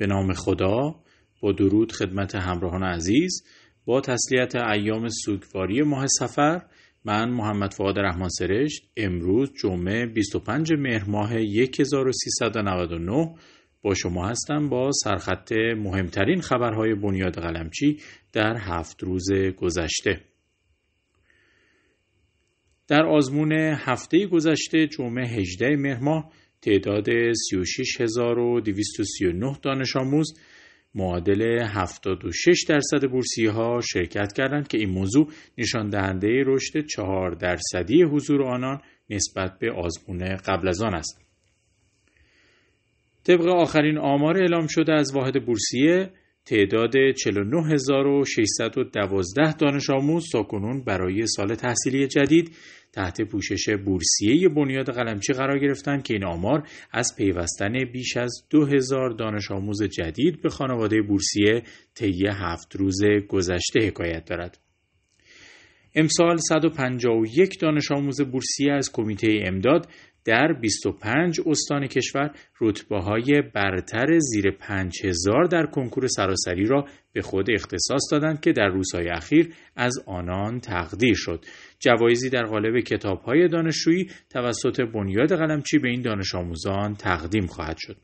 به نام خدا با درود خدمت همراهان عزیز با تسلیت ایام سوگواری ماه سفر من محمد فعاد رحمان سرشت امروز جمعه 25 مهر ماه 1399 با شما هستم با سرخط مهمترین خبرهای بنیاد قلمچی در هفت روز گذشته. در آزمون هفته گذشته جمعه 18 مهر ماه تعداد 36239 دانش آموز معادل 76 درصد بورسی ها شرکت کردند که این موضوع نشان دهنده رشد 4 درصدی حضور آنان نسبت به آزمون قبل از آن است. طبق آخرین آمار اعلام شده از واحد بورسیه تعداد 49612 دانش آموز کنون برای سال تحصیلی جدید تحت پوشش بورسیه بنیاد قلمچی قرار گرفتند که این آمار از پیوستن بیش از 2000 دانش آموز جدید به خانواده بورسیه طی هفت روز گذشته حکایت دارد. امسال 151 دانش آموز بورسیه از کمیته امداد در 25 استان کشور رتبه های برتر زیر 5000 در کنکور سراسری را به خود اختصاص دادند که در روزهای اخیر از آنان تقدیر شد. جوایزی در قالب کتاب های دانشجویی توسط بنیاد قلمچی به این دانش آموزان تقدیم خواهد شد.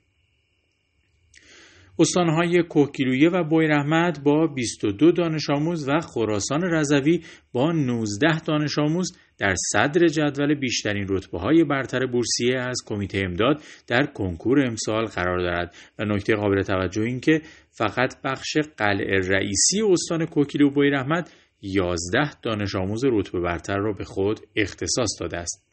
استانهای کوهگیلویه و بویرحمد با 22 دانش آموز و خراسان رضوی با 19 دانش آموز در صدر جدول بیشترین رتبه های برتر بورسیه از کمیته امداد در کنکور امسال قرار دارد و نکته قابل توجه این که فقط بخش قلعه رئیسی استان کوکیلو و بویرحمد 11 دانش آموز رتبه برتر را به خود اختصاص داده است.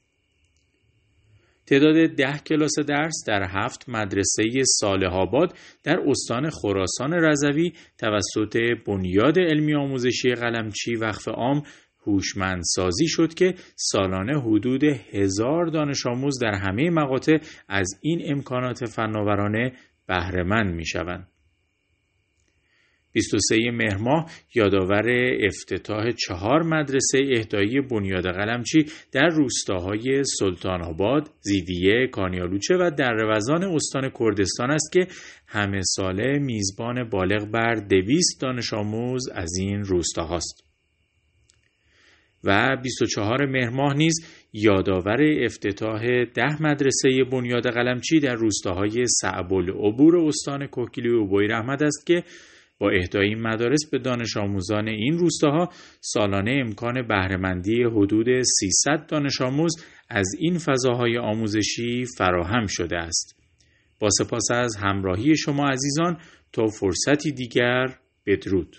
تعداد ده کلاس درس در هفت مدرسه صالح آباد در استان خراسان رضوی توسط بنیاد علمی آموزشی قلمچی وقف عام هوشمندسازی شد که سالانه حدود هزار دانش آموز در همه مقاطع از این امکانات فناورانه بهرهمند می شوند. 23 مهر ماه یادآور افتتاح چهار مدرسه اهدایی بنیاد قلمچی در روستاهای سلطان آباد، زیدیه، کانیالوچه و روزان استان کردستان است که همه ساله میزبان بالغ بر دویست دانش آموز از این روستاهاست. و 24 مهر ماه نیز یادآور افتتاح ده مدرسه بنیاد قلمچی در روستاهای صعب العبور استان کوکیلی و بوی رحمت است که با اهدای این مدارس به دانش آموزان این روستاها سالانه امکان بهرهمندی حدود 300 دانش آموز از این فضاهای آموزشی فراهم شده است. با سپاس از همراهی شما عزیزان تا فرصتی دیگر بدرود.